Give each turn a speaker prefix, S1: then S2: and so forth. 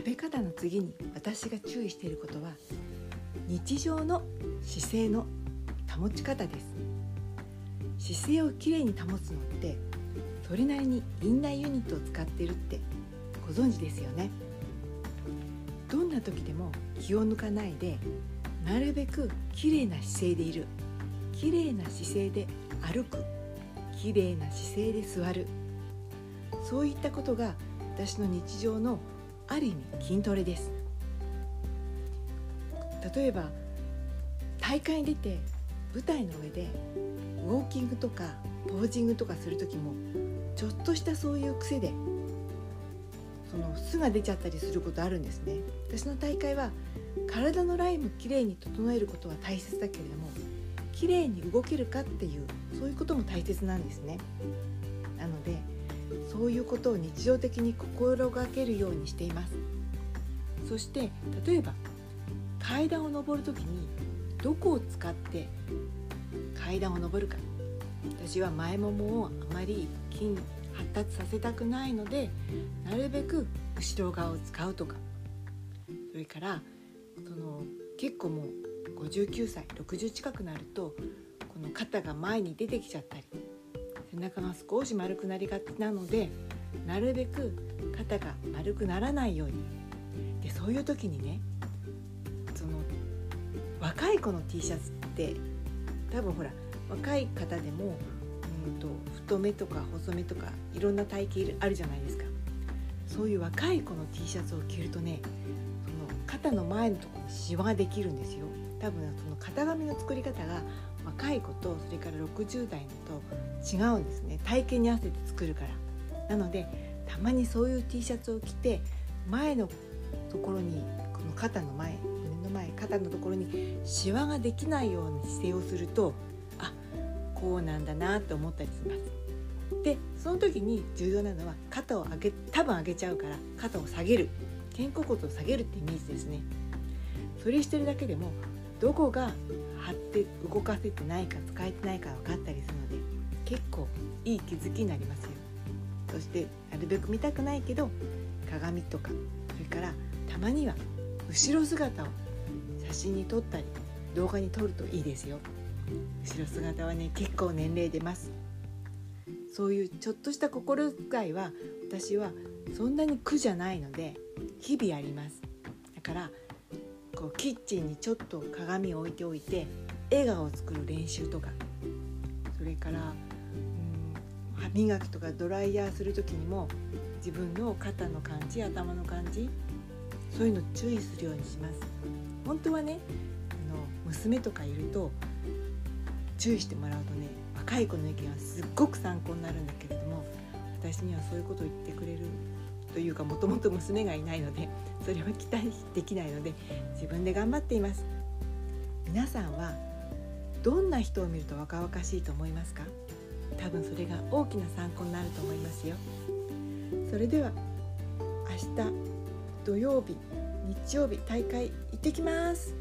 S1: 食べ方の次に私が注意していることは日常の姿勢の保ち方です。姿勢をきれいに保つのってそれなりにインナーユニットを使っているってご存知ですよね。どんな時でも気を抜かないでなるべくきれいな姿勢でいる。きれいな姿勢で歩く。きれいな姿勢で座る。そういったことが私の日常のある意味筋トレです。例えば大会に出て舞台の上でウォーキングとかポージングとかする時もちょっとしたそういう癖でその巣が出ちゃったりすることあるんですね。私の大会は体のラインもきれいに整えることは大切だけれどもきれいに動けるかっていうそういうことも大切なんですね。なのでそういうことを日常的に心がけるようにしています。そして例えば階段を上る時にどこを使って階段を上るか。私は前ももをあまり筋発達させたくないのでなるべく後ろ側を使うとか。それからその結構もう59歳60近くなるとこの肩が前に出てきちゃったり。背中が少し丸くなりがちなのでなるべく肩が丸くならないように。でそういう時にねその若い子の T シャツって多分ほら若い方でも、うんと、太めとか細めとかいろんな体型あるじゃないですか。そういう若い子の T シャツを着るとねその肩の前のところにシワができるんですよ。多分その型紙の作り方が若い子とそれから60代のと違うんですね。体型に合わせて作るから。なのでたまにそういう T シャツを着て前のところにこの肩の前胸の前肩のところにシワができないような姿勢をするとあこうなんだなって思ったりします。でその時に重要なのは肩を上げ多分上げちゃうから肩を下げる。肩甲骨を下げるってイメージですね。それしてるだけでもどこが張って動かせてないか使えてないか分かったりするので結構いい気づきになりますよ。そしてなるべく見たくないけど鏡とかそれからたまには後ろ姿を写真に撮ったり動画に撮るといいですよ。後ろ姿はね結構年齢出ます。そういうちょっとした心遣いは私はそんなに苦じゃないので日々あります。だからこうキッチンにちょっと鏡を置いておいて笑顔を作る練習とか。それからうん歯磨きとかドライヤーする時にも自分の肩の感じ頭の感じそういうの注意するようにします。本当はねあの娘とかいると注意してもらうとね若い子の意見はすっごく参考になるんだけれども私にはそういうことを言ってくれるというかもともと娘がいないのでそれは期待できないので自分で頑張っています。皆さんはどんな人を見ると若々しいと思いますか？多分それが大きな参考になると思いますよ。それでは明日土曜日日曜日大会行ってきます。